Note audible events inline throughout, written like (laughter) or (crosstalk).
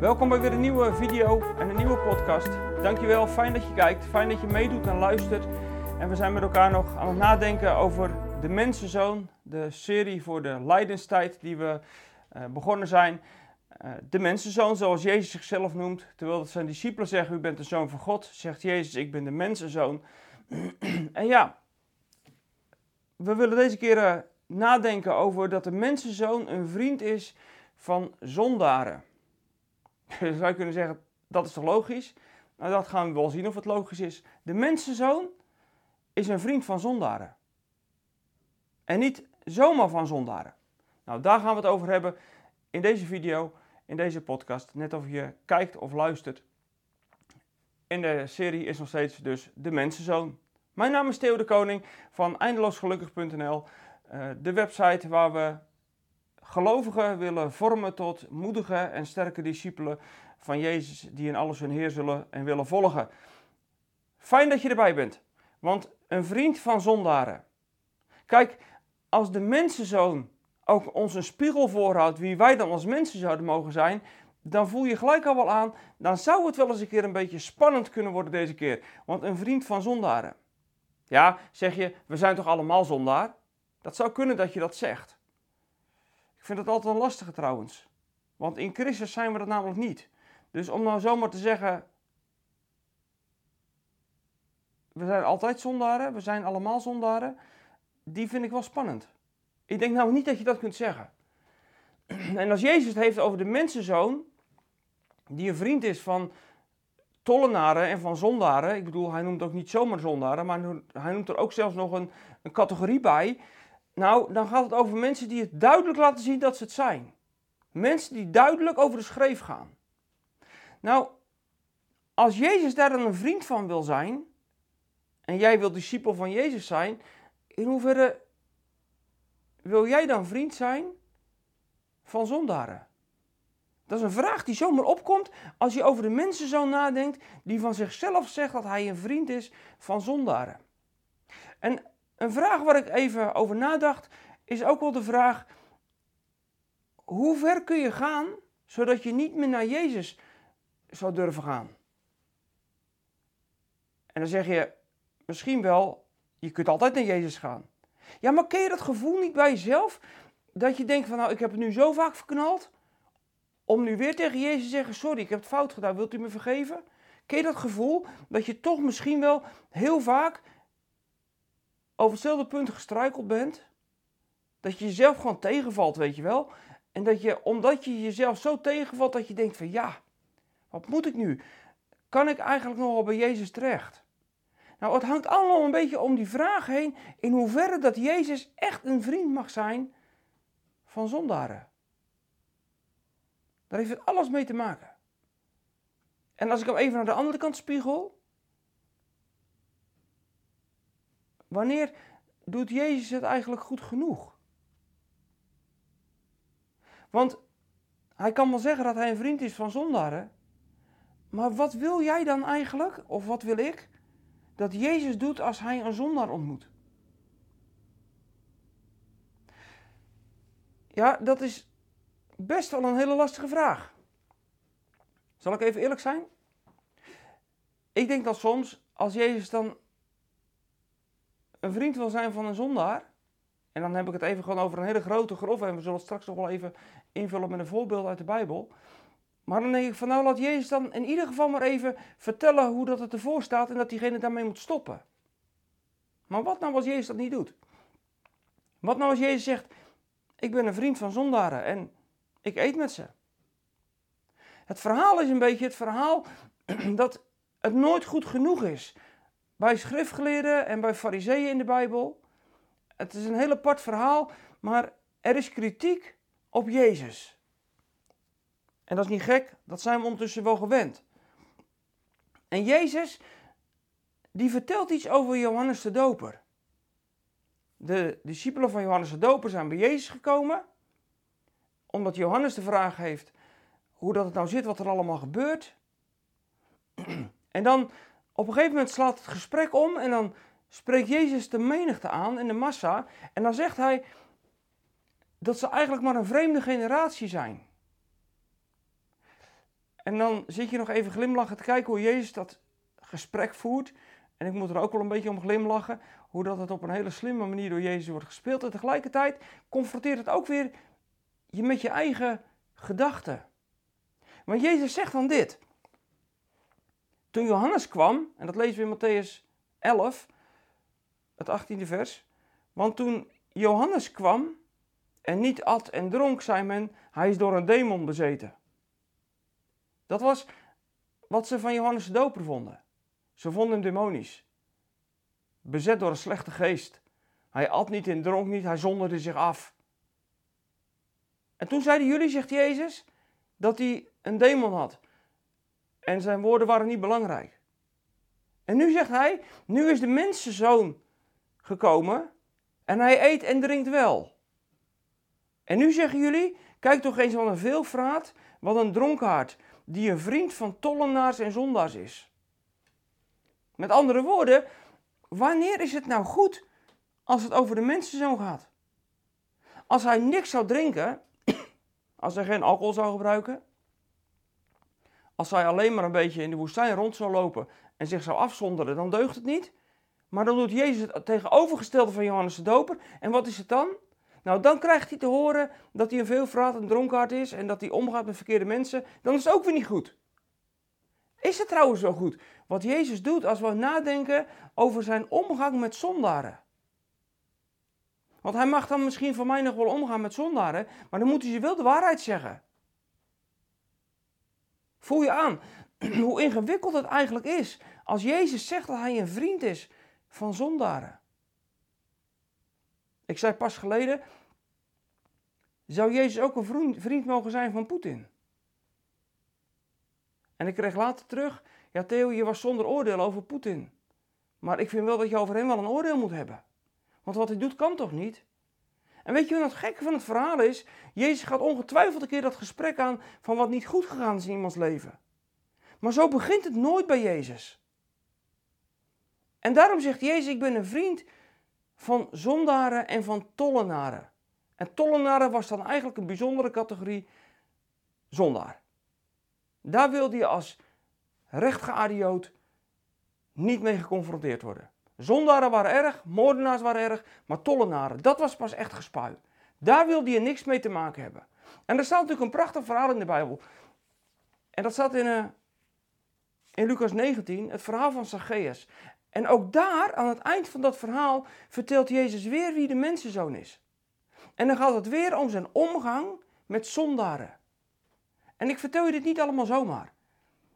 Welkom bij weer een nieuwe video en een nieuwe podcast. Dankjewel, fijn dat je kijkt, fijn dat je meedoet en luistert. En we zijn met elkaar nog aan het nadenken over de Mensenzoon, de serie voor de Leidenstijd die we uh, begonnen zijn. Uh, de Mensenzoon, zoals Jezus zichzelf noemt. Terwijl zijn discipelen zeggen, u bent de Zoon van God, zegt Jezus, ik ben de Mensenzoon. (clears throat) en ja, we willen deze keer uh, nadenken over dat de Mensenzoon een vriend is van zondaren. (laughs) Dan zou je kunnen zeggen, dat is toch logisch? Nou, dat gaan we wel zien of het logisch is. De mensenzoon is een vriend van zondaren. En niet zomaar van zondaren. Nou, daar gaan we het over hebben in deze video, in deze podcast. Net of je kijkt of luistert. In de serie is nog steeds dus de mensenzoon. Mijn naam is Theo de Koning van eindeloosgelukkig.nl. Uh, de website waar we gelovigen willen vormen tot moedige en sterke discipelen van Jezus die in alles hun Heer zullen en willen volgen. Fijn dat je erbij bent, want een vriend van zondaren. Kijk, als de mensenzoon ook ons een spiegel voorhoudt wie wij dan als mensen zouden mogen zijn, dan voel je gelijk al wel aan, dan zou het wel eens een keer een beetje spannend kunnen worden deze keer. Want een vriend van zondaren. Ja, zeg je, we zijn toch allemaal zondaar? Dat zou kunnen dat je dat zegt. Ik vind het altijd een lastige trouwens. Want in Christus zijn we dat namelijk niet. Dus om nou zomaar te zeggen. We zijn altijd zondaren, we zijn allemaal zondaren. Die vind ik wel spannend. Ik denk nou niet dat je dat kunt zeggen. (clears throat) En als Jezus het heeft over de mensenzoon, die een vriend is van tollenaren en van zondaren. Ik bedoel, hij noemt ook niet zomaar zondaren, maar hij noemt er ook zelfs nog een, een categorie bij. Nou, dan gaat het over mensen die het duidelijk laten zien dat ze het zijn. Mensen die duidelijk over de schreef gaan. Nou, als Jezus daar dan een vriend van wil zijn, en jij wil discipel van Jezus zijn, in hoeverre wil jij dan vriend zijn van zondaren? Dat is een vraag die zomaar opkomt als je over de mensen zo nadenkt die van zichzelf zegt dat hij een vriend is van zondaren. En een vraag waar ik even over nadacht, is ook wel de vraag: hoe ver kun je gaan zodat je niet meer naar Jezus zou durven gaan? En dan zeg je misschien wel: je kunt altijd naar Jezus gaan. Ja, maar ken je dat gevoel niet bij jezelf? Dat je denkt van nou, ik heb het nu zo vaak verknald. Om nu weer tegen Jezus te zeggen, sorry, ik heb het fout gedaan, wilt u me vergeven? Ken je dat gevoel dat je toch misschien wel heel vaak over hetzelfde punt gestruikeld bent. Dat je jezelf gewoon tegenvalt, weet je wel. En dat je, omdat je jezelf zo tegenvalt, dat je denkt van ja, wat moet ik nu? Kan ik eigenlijk nog wel bij Jezus terecht? Nou, het hangt allemaal een beetje om die vraag heen in hoeverre dat Jezus echt een vriend mag zijn van zondaren. Daar heeft het alles mee te maken. En als ik hem even naar de andere kant spiegel, Wanneer doet Jezus het eigenlijk goed genoeg? Want hij kan wel zeggen dat hij een vriend is van zondaren. Maar wat wil jij dan eigenlijk, of wat wil ik, dat Jezus doet als hij een zondaar ontmoet? Ja, dat is best wel een hele lastige vraag. Zal ik even eerlijk zijn? Ik denk dat soms, als Jezus dan een vriend wil zijn van een zondaar, en dan heb ik het even gewoon over een hele grote grove, en we zullen het straks nog wel even invullen met een voorbeeld uit de Bijbel. Maar dan denk ik van nou laat Jezus dan in ieder geval maar even vertellen hoe dat het ervoor staat en dat diegene daarmee moet stoppen. Maar wat nou als Jezus dat niet doet? Wat nou als Jezus zegt, ik ben een vriend van zondaren en ik eet met ze? Het verhaal is een beetje het verhaal (clears throat) dat het nooit goed genoeg is bij schriftgeleerden en bij fariseeën in de Bijbel. Het is een heel apart verhaal, maar er is kritiek op Jezus. En dat is niet gek, dat zijn we ondertussen wel gewend. En Jezus, die vertelt iets over Johannes de Doper. De discipelen van Johannes de Doper zijn bij Jezus gekomen, omdat Johannes de vraag heeft hoe dat het nou zit, wat er allemaal gebeurt. (clears throat) En dan op een gegeven moment slaat het gesprek om en dan spreekt Jezus de menigte aan in de massa. En dan zegt hij dat ze eigenlijk maar een vreemde generatie zijn. En dan zit je nog even glimlachen te kijken hoe Jezus dat gesprek voert. En ik moet er ook wel een beetje om glimlachen. Hoe dat het op een hele slimme manier door Jezus wordt gespeeld. En tegelijkertijd confronteert het ook weer je met je eigen gedachten. Want Jezus zegt dan dit. Toen Johannes kwam, en dat lezen we in Matthäus 11, het 18e vers. Want toen Johannes kwam en niet at en dronk, zei men, hij is door een demon bezeten. Dat was wat ze van Johannes de Doper vonden. Ze vonden hem demonisch. Bezet door een slechte geest. Hij at niet en dronk niet, hij zonderde zich af. En toen zeiden jullie, zegt Jezus, dat hij een demon had. En zijn woorden waren niet belangrijk. En nu zegt hij, nu is de mensenzoon gekomen en hij eet en drinkt wel. En nu zeggen jullie, kijk toch eens wat een veelvraat, wat een dronkaard, die een vriend van tollenaars en zondaars is. Met andere woorden, wanneer is het nou goed als het over de mensenzoon gaat? Als hij niks zou drinken, (coughs) als hij geen alcohol zou gebruiken, als hij alleen maar een beetje in de woestijn rond zou lopen en zich zou afzonderen, dan deugt het niet. Maar dan doet Jezus het tegenovergestelde van Johannes de Doper. En wat is het dan? Nou, dan krijgt hij te horen dat hij een veelvraat en dronkaard is en dat hij omgaat met verkeerde mensen. Dan is het ook weer niet goed. Is het trouwens wel goed wat Jezus doet als we nadenken over zijn omgang met zondaren? Want hij mag dan misschien van mij nog wel omgaan met zondaren, maar dan moet hij ze wel de waarheid zeggen. Voel je aan (clears throat) hoe ingewikkeld het eigenlijk is als Jezus zegt dat hij een vriend is van zondaren. Ik zei pas geleden, zou Jezus ook een vriend mogen zijn van Poetin? En ik kreeg later terug, ja Theo, je was zonder oordeel over Poetin. Maar ik vind wel dat je over hem wel een oordeel moet hebben. Want wat hij doet kan toch niet? En weet je wat het gekke van het verhaal is? Jezus gaat ongetwijfeld een keer dat gesprek aan van wat niet goed gegaan is in iemands leven. Maar zo begint het nooit bij Jezus. En daarom zegt Jezus, ik ben een vriend van zondaren en van tollenaren. En tollenaren was dan eigenlijk een bijzondere categorie zondaar. Daar wilde je als rechtgeaarde Jood niet mee geconfronteerd worden. Zondaren waren erg, moordenaars waren erg, maar tollenaren, dat was pas echt gespuil. Daar wilde je niks mee te maken hebben. En er staat natuurlijk een prachtig verhaal in de Bijbel. En dat staat in, uh, in Lucas 19, het verhaal van Zacchaeus. En ook daar, aan het eind van dat verhaal, vertelt Jezus weer wie de mensenzoon is. En dan gaat het weer om zijn omgang met zondaren. En ik vertel je dit niet allemaal zomaar.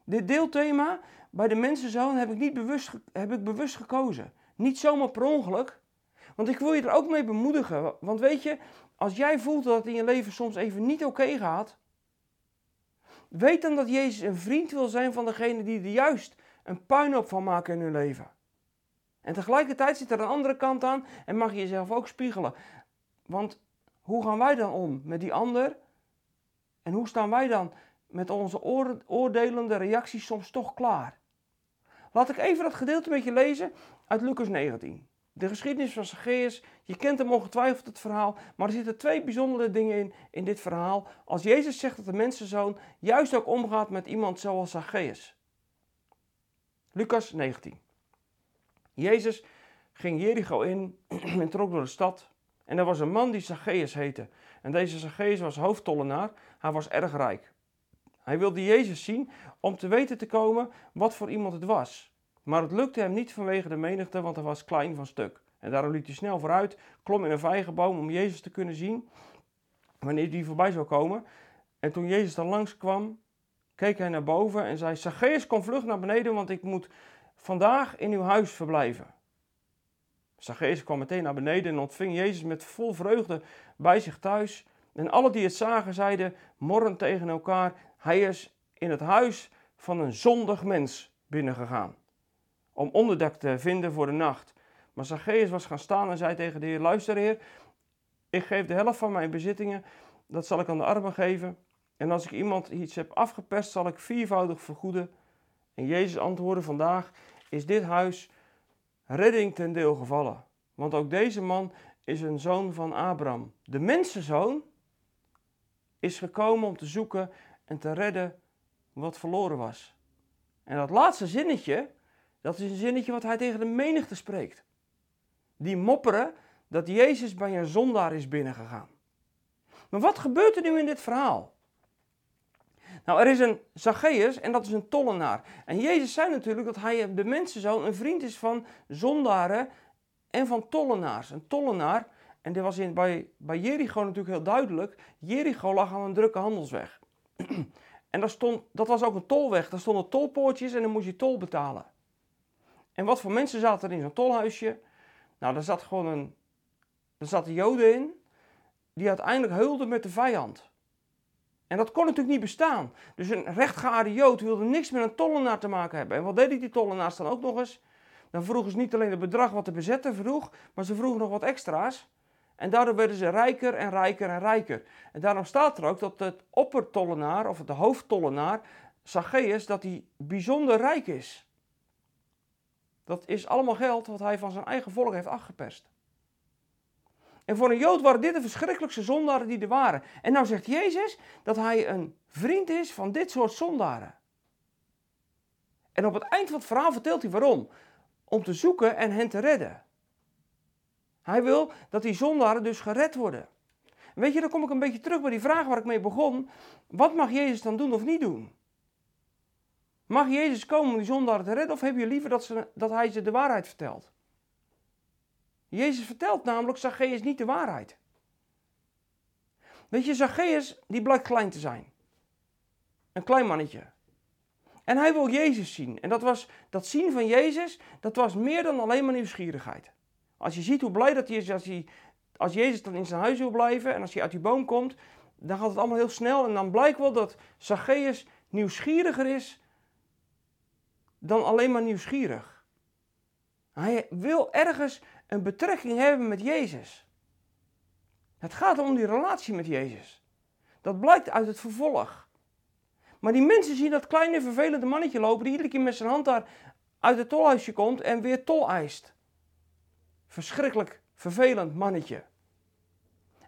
Dit deelthema bij de mensenzoon heb ik niet bewust, heb ik bewust gekozen. Niet zomaar per ongeluk. Want ik wil je er ook mee bemoedigen. Want weet je, als jij voelt dat het in je leven soms even niet oké gaat, weet dan dat Jezus een vriend wil zijn van degene die er juist een puinhoop van maken in hun leven. En tegelijkertijd zit er een andere kant aan en mag je jezelf ook spiegelen. Want hoe gaan wij dan om met die ander? En hoe staan wij dan met onze oordelende reacties soms toch klaar? Laat ik even dat gedeelte met je lezen uit Lucas 19. De geschiedenis van Zacchaeus, je kent hem ongetwijfeld het verhaal, maar er zitten twee bijzondere dingen in, in dit verhaal. Als Jezus zegt dat de mensenzoon juist ook omgaat met iemand zoals Zacchaeus. Lucas 19. Jezus ging Jericho in (clears throat) en trok door de stad. En er was een man die Zacchaeus heette. En deze Zacchaeus was hoofdtollenaar. Hij was erg rijk. Hij wilde Jezus zien om te weten te komen wat voor iemand het was. Maar het lukte hem niet vanwege de menigte, want hij was klein van stuk. En daarom liep hij snel vooruit, klom in een vijgenboom om Jezus te kunnen zien wanneer die voorbij zou komen. En toen Jezus dan langskwam, keek hij naar boven en zei: Zacchaeus, kom vlug naar beneden, want ik moet vandaag in uw huis verblijven. Zacchaeus kwam meteen naar beneden en ontving Jezus met vol vreugde bij zich thuis. En alle die het zagen, zeiden morren tegen elkaar: Hij is in het huis van een zondig mens binnengegaan. Om onderdak te vinden voor de nacht. Maar Zacchaeus was gaan staan en zei tegen de Heer: Luister, Heer, ik geef de helft van mijn bezittingen, dat zal ik aan de armen geven. En als ik iemand iets heb afgeperst, zal ik viervoudig vergoeden. En Jezus antwoordde: Vandaag is dit huis redding ten deel gevallen. Want ook deze man is een zoon van Abraham. De mensenzoon is gekomen om te zoeken en te redden wat verloren was. En dat laatste zinnetje, dat is een zinnetje wat hij tegen de menigte spreekt. Die mopperen dat Jezus bij een zondaar is binnengegaan. Maar wat gebeurt er nu in dit verhaal? Nou, er is een Zacchaeus en dat is een tollenaar. En Jezus zei natuurlijk dat hij de mensenzoon een vriend is van zondaren en van tollenaars. Een tollenaar, en dit was in, bij, bij Jericho natuurlijk heel duidelijk, Jericho lag aan een drukke handelsweg. En daar stond, dat was ook een tolweg, daar stonden tolpoortjes en dan moest je tol betalen. En wat voor mensen zaten er in zo'n tolhuisje? Nou, daar zat gewoon een, daar zaten joden in, die uiteindelijk heulden met de vijand. En dat kon natuurlijk niet bestaan. Dus een rechtgeaarde Jood wilde niks met een tollenaar te maken hebben. En wat deden die tollenaars dan ook nog eens? Dan vroegen ze niet alleen het bedrag wat de bezetter vroeg, maar ze vroegen nog wat extra's. En daardoor werden ze rijker en rijker en rijker. En daarom staat er ook dat het oppertollenaar, of de hoofdtollenaar, Zacchaeus, dat hij bijzonder rijk is. Dat is allemaal geld wat hij van zijn eigen volk heeft afgeperst. En voor een Jood waren dit de verschrikkelijkste zondaren die er waren. En nou zegt Jezus dat hij een vriend is van dit soort zondaren. En op het eind van het verhaal vertelt hij waarom. Om te zoeken en hen te redden. Hij wil dat die zondaren dus gered worden. Weet je, dan kom ik een beetje terug bij die vraag waar ik mee begon. Wat mag Jezus dan doen of niet doen? Mag Jezus komen om die zondaren te redden of heb je liever dat, ze, dat hij ze de waarheid vertelt? Jezus vertelt namelijk Zacchaeus niet de waarheid. Weet je, Zacchaeus die blijkt klein te zijn. Een klein mannetje. En hij wil Jezus zien. En dat, was, dat zien van Jezus, dat was meer dan alleen maar nieuwsgierigheid. Als je ziet hoe blij dat hij is als, hij, als Jezus dan in zijn huis wil blijven en als hij uit die boom komt, dan gaat het allemaal heel snel. En dan blijkt wel dat Zacchaeus nieuwsgieriger is dan alleen maar nieuwsgierig. Hij wil ergens een betrekking hebben met Jezus. Het gaat om die relatie met Jezus. Dat blijkt uit het vervolg. Maar die mensen zien dat kleine vervelende mannetje lopen die iedere keer met zijn hand daar uit het tolhuisje komt en weer tol eist. Verschrikkelijk vervelend mannetje.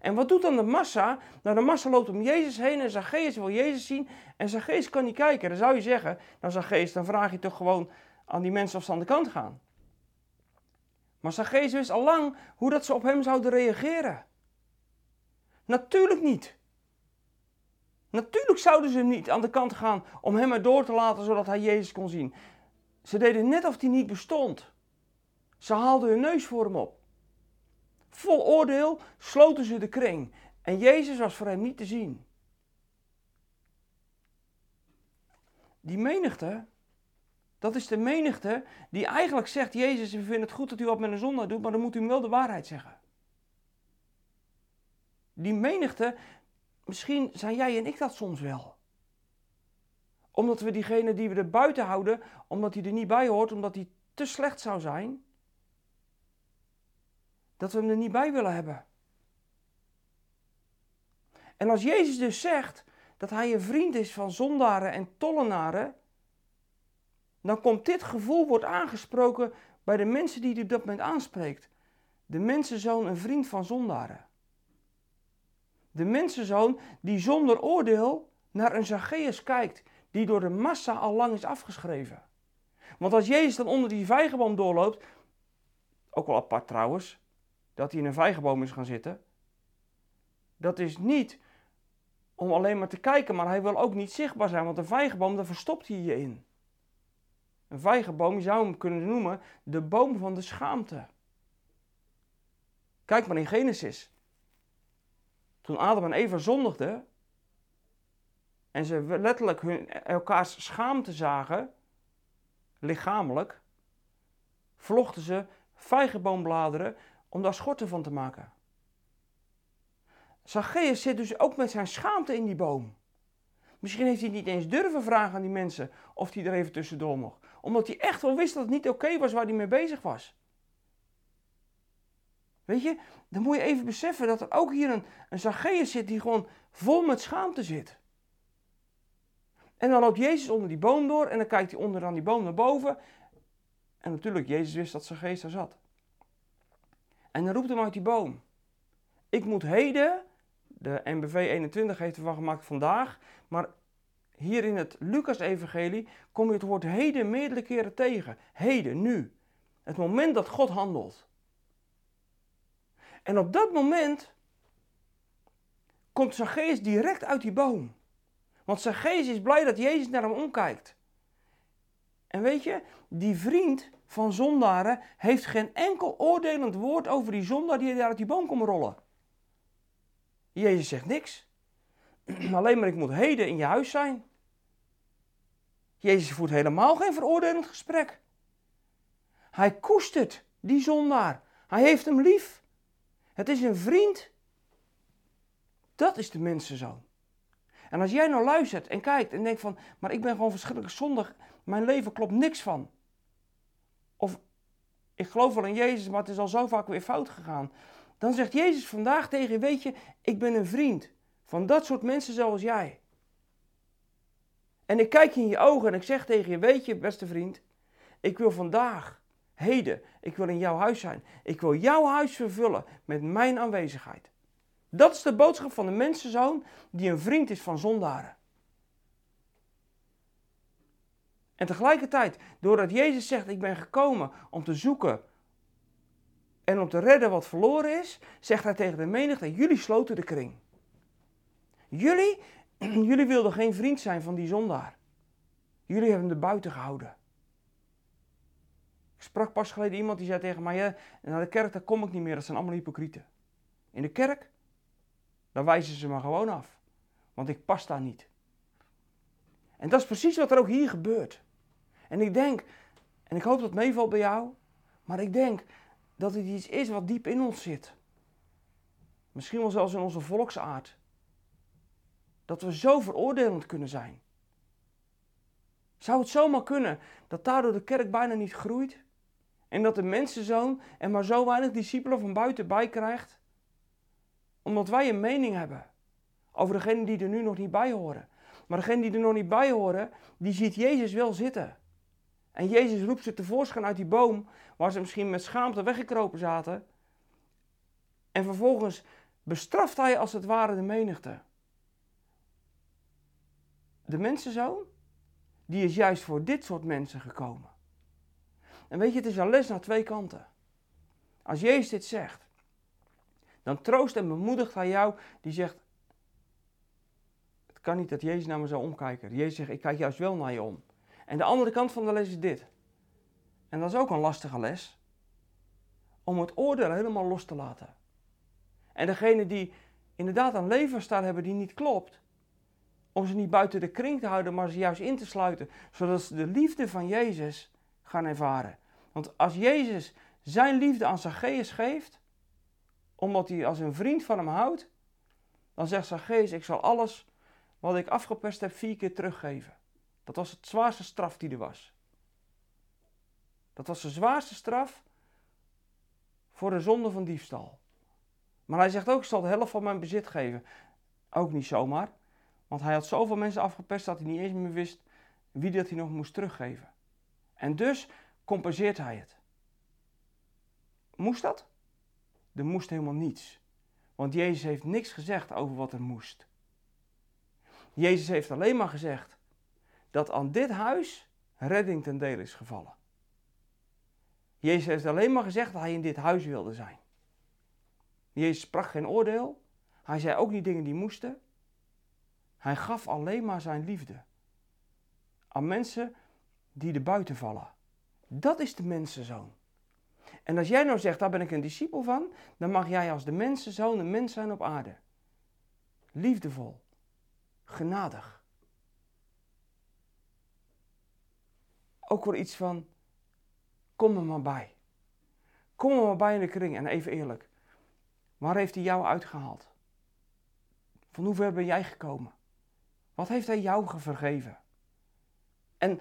En wat doet dan de massa? Nou, de massa loopt om Jezus heen en Zacchaeus wil Jezus zien en Zacchaeus kan niet kijken. Dan zou je zeggen, nou Zacchaeus, dan vraag je toch gewoon aan die mensen of ze aan de kant gaan. Maar Zacchaeus wist al lang hoe dat ze op hem zouden reageren. Natuurlijk niet. Natuurlijk zouden ze niet aan de kant gaan om hem erdoor te laten zodat hij Jezus kon zien. Ze deden net of hij niet bestond. Ze haalden hun neus voor hem op. Vol oordeel sloten ze de kring en Jezus was voor hem niet te zien. Die menigte dat is de menigte die eigenlijk zegt: Jezus, we vinden het goed dat u wat met een zondaar doet, maar dan moet u hem wel de waarheid zeggen. Die menigte, misschien zijn jij en ik dat soms wel. Omdat we diegene die we er buiten houden, omdat hij er niet bij hoort, omdat hij te slecht zou zijn, dat we hem er niet bij willen hebben. En als Jezus dus zegt dat hij een vriend is van zondaren en tollenaren, dan komt dit gevoel wordt aangesproken bij de mensen die hij op dat moment aanspreekt. De mensenzoon een vriend van zondaren. De mensenzoon die zonder oordeel naar een Zacchaeus kijkt, die door de massa al lang is afgeschreven. Want als Jezus dan onder die vijgenboom doorloopt, ook wel apart trouwens, dat hij in een vijgenboom is gaan zitten, dat is niet om alleen maar te kijken, maar hij wil ook niet zichtbaar zijn, want een vijgenboom, daar verstopt hij je in. Een vijgenboom, je zou hem kunnen noemen de boom van de schaamte. Kijk maar in Genesis. Toen Adam en Eva zondigden en ze letterlijk hun, elkaars schaamte zagen, lichamelijk, vlochten ze vijgenboombladeren om daar schorten van te maken. Zacchaeus zit dus ook met zijn schaamte in die boom. Misschien heeft hij niet eens durven vragen aan die mensen of hij er even tussendoor mocht omdat hij echt wel wist dat het niet oké was waar hij mee bezig was. Weet je, dan moet je even beseffen dat er ook hier een, een Zacchaeus zit die gewoon vol met schaamte zit. En dan loopt Jezus onder die boom door en dan kijkt hij onder aan die boom naar boven. En natuurlijk, Jezus wist dat Zacchaeus daar zat. En dan roept hem uit die boom. Ik moet heden, de NBV 21 heeft ervan gemaakt vandaag, maar hier in het Lucas-evangelie kom je het woord heden meerdere keren tegen. Heden, nu. Het moment dat God handelt. En op dat moment komt Zacchaeus direct uit die boom. Want Zacchaeus is blij dat Jezus naar hem omkijkt. En weet je, die vriend van zondaren heeft geen enkel oordelend woord over die zondaar die daar uit die boom komt rollen. Jezus zegt niks. (clears throat) Alleen maar ik moet heden in je huis zijn. Jezus voert helemaal geen veroordelend gesprek. Hij koestert die zondaar. Hij heeft hem lief. Het is een vriend. Dat is de mensenzoon. En als jij nou luistert en kijkt en denkt van, maar ik ben gewoon verschrikkelijk zondig, mijn leven klopt niks van. Of ik geloof wel in Jezus, maar het is al zo vaak weer fout gegaan. Dan zegt Jezus vandaag tegen je, weet je, ik ben een vriend van dat soort mensen zoals jij. En ik kijk je in je ogen en ik zeg tegen je, weet je, beste vriend, ik wil vandaag, heden, ik wil in jouw huis zijn. Ik wil jouw huis vervullen met mijn aanwezigheid. Dat is de boodschap van de mensenzoon die een vriend is van zondaren. En tegelijkertijd, doordat Jezus zegt: Ik ben gekomen om te zoeken en om te redden wat verloren is, zegt hij tegen de menigte: Jullie sloten de kring. Jullie, (clears throat) jullie wilden geen vriend zijn van die zondaar. Jullie hebben hem er buiten gehouden. Ik sprak pas geleden iemand die zei tegen mij: Naar de kerk daar kom ik niet meer, dat zijn allemaal hypocrieten. In de kerk, daar wijzen ze me gewoon af. Want ik pas daar niet. En dat is precies wat er ook hier gebeurt. En ik denk, en ik hoop dat het meevalt bij jou, maar ik denk dat het iets is wat diep in ons zit. Misschien wel zelfs in onze volksaard. Dat we zo veroordelend kunnen zijn. Zou het zomaar kunnen dat daardoor de kerk bijna niet groeit? En dat de mensenzoon er maar zo weinig discipelen van buiten bij krijgt? Omdat wij een mening hebben over degenen die er nu nog niet bij horen. Maar degenen die er nog niet bij horen, die ziet Jezus wel zitten. En Jezus roept ze tevoorschijn uit die boom, waar ze misschien met schaamte weggekropen zaten. En vervolgens bestraft hij als het ware de menigte. De mensenzoon, die is juist voor dit soort mensen gekomen. En weet je, het is een les naar twee kanten. Als Jezus dit zegt, dan troost en bemoedigt hij jou die zegt, kan niet dat Jezus naar me zou omkijken. Jezus zegt, ik kijk juist wel naar je om. En de andere kant van de les is dit. En dat is ook een lastige les. Om het oordeel helemaal los te laten. En degene die inderdaad een levensstijl hebben die niet klopt, om ze niet buiten de kring te houden, maar ze juist in te sluiten, zodat ze de liefde van Jezus gaan ervaren. Want als Jezus zijn liefde aan Zacchaeus geeft, omdat hij als een vriend van hem houdt, dan zegt Zacchaeus, ik zal alles wat ik afgepest heb vier keer teruggeven. Dat was het zwaarste straf die er was. Dat was de zwaarste straf voor de zonde van diefstal. Maar hij zegt ook, ik zal de helft van mijn bezit geven. Ook niet zomaar. Want hij had zoveel mensen afgepest dat hij niet eens meer wist wie dat hij nog moest teruggeven. En dus compenseert hij het. Moest dat? Er moest helemaal niets. Want Jezus heeft niks gezegd over wat er moest. Jezus heeft alleen maar gezegd dat aan dit huis redding ten deel is gevallen. Jezus heeft alleen maar gezegd dat hij in dit huis wilde zijn. Jezus sprak geen oordeel. Hij zei ook niet dingen die moesten. Hij gaf alleen maar zijn liefde aan mensen die er buiten vallen. Dat is de mensenzoon. En als jij nou zegt, daar ben ik een discipel van, dan mag jij als de mensenzoon een mens zijn op aarde. Liefdevol, genadig. Ook wel iets van, kom er maar bij. Kom er maar bij in de kring. En even eerlijk, waar heeft hij jou uitgehaald? Van hoe ver ben jij gekomen? Wat heeft hij jou vergeven? En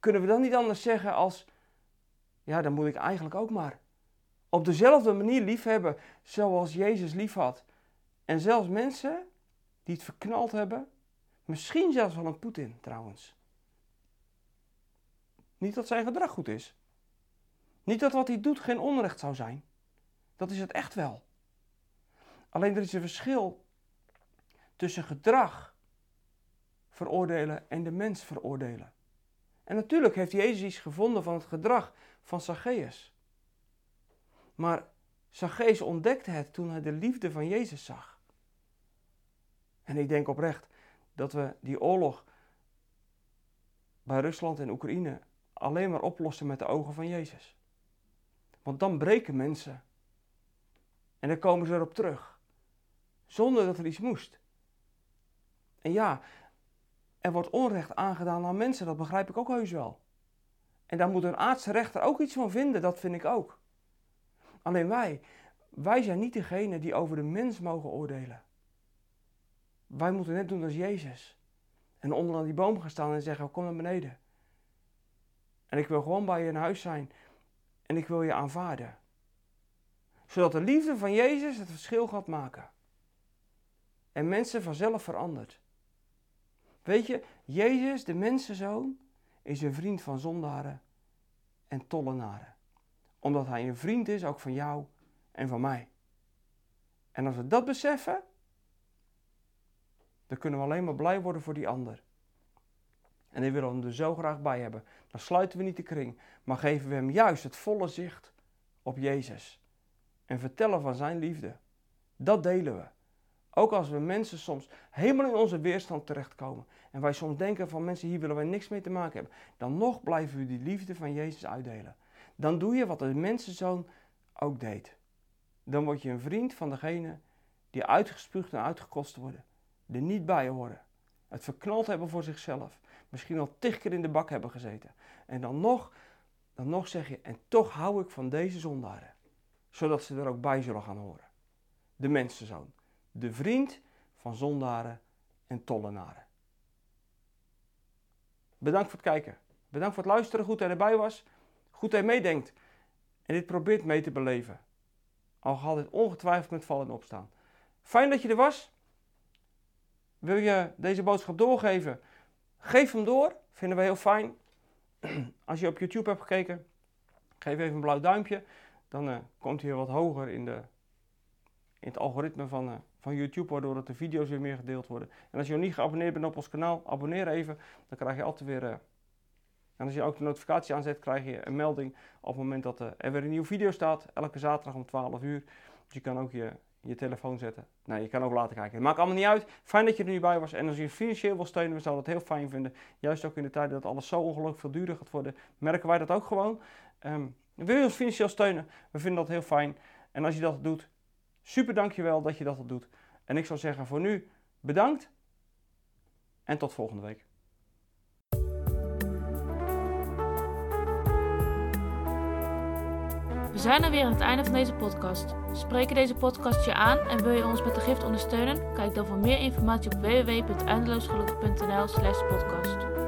kunnen we dan niet anders zeggen als, ja, dan moet ik eigenlijk ook maar op dezelfde manier liefhebben zoals Jezus lief had. En zelfs mensen die het verknald hebben, misschien zelfs wel een Poetin trouwens. Niet dat zijn gedrag goed is. Niet dat wat hij doet geen onrecht zou zijn. Dat is het echt wel. Alleen er is een verschil tussen gedrag veroordelen en de mens veroordelen. En natuurlijk heeft Jezus iets gevonden van het gedrag van Zacchaeus. Maar Zacchaeus ontdekte het toen hij de liefde van Jezus zag. En ik denk oprecht dat we die oorlog bij Rusland en Oekraïne alleen maar oplossen met de ogen van Jezus. Want dan breken mensen. En dan komen ze erop terug. Zonder dat er iets moest. En ja, er wordt onrecht aangedaan aan mensen, dat begrijp ik ook heus wel. En daar moet een aardse rechter ook iets van vinden, dat vind ik ook. Alleen wij, wij zijn niet degene die over de mens mogen oordelen. Wij moeten net doen als Jezus. En onderaan die boom gaan staan en zeggen: Kom naar beneden. En ik wil gewoon bij je in huis zijn. En ik wil je aanvaarden. Zodat de liefde van Jezus het verschil gaat maken. En mensen vanzelf verandert. Weet je, Jezus, de mensenzoon, is een vriend van zondaren en tollenaren. Omdat hij een vriend is ook van jou en van mij. En als we dat beseffen, dan kunnen we alleen maar blij worden voor die ander. En die willen we hem er zo graag bij hebben. Dan sluiten we niet de kring, maar geven we hem juist het volle zicht op Jezus. En vertellen van zijn liefde. Dat delen we. Ook als we mensen soms helemaal in onze weerstand terechtkomen. En wij soms denken van mensen, hier willen wij niks mee te maken hebben. Dan nog blijven we die liefde van Jezus uitdelen. Dan doe je wat de mensenzoon ook deed. Dan word je een vriend van degene die uitgespuugd en uitgekost worden. Er niet bij horen. Het verknald hebben voor zichzelf. Misschien al tig keer in de bak hebben gezeten. En dan nog, dan nog zeg je, en toch hou ik van deze zondaren. Zodat ze er ook bij zullen gaan horen. De mensenzoon de vriend van zondaren en tollenaren. Bedankt voor het kijken. Bedankt voor het luisteren. Goed dat je erbij was. Goed dat je meedenkt. En dit probeert mee te beleven. Al gaat dit ongetwijfeld met vallen en opstaan. Fijn dat je er was. Wil je deze boodschap doorgeven? Geef hem door. Vinden we heel fijn. (clears throat) Als je op YouTube hebt gekeken, geef even een blauw duimpje. Dan uh, komt hij wat hoger in, de, in het algoritme van, uh, van YouTube, waardoor de video's weer meer gedeeld worden. En als je nog niet geabonneerd bent op ons kanaal, abonneer even. Dan krijg je altijd weer. Uh, en als je ook de notificatie aanzet, krijg je een melding op het moment dat er weer een nieuwe video staat. Elke zaterdag om 12 uur. Dus je kan ook je, je telefoon zetten. Nee, je kan ook laten kijken. Het maakt allemaal niet uit. Fijn dat je er nu bij was. En als je financieel wil steunen, we zouden dat heel fijn vinden. Juist ook in de tijd dat alles zo ongelooflijk veel duurder gaat worden, merken wij dat ook gewoon. Um, wil je ons financieel steunen? We vinden dat heel fijn. En als je dat doet, Super dankjewel dat je dat doet. En ik zou zeggen voor nu bedankt en tot volgende week. Zijn er weer aan het einde van deze podcast. Spreken deze podcast je aan en wil je ons met de gift ondersteunen? Kijk dan voor meer informatie op www.eindeloosgelukkig.nl/podcast.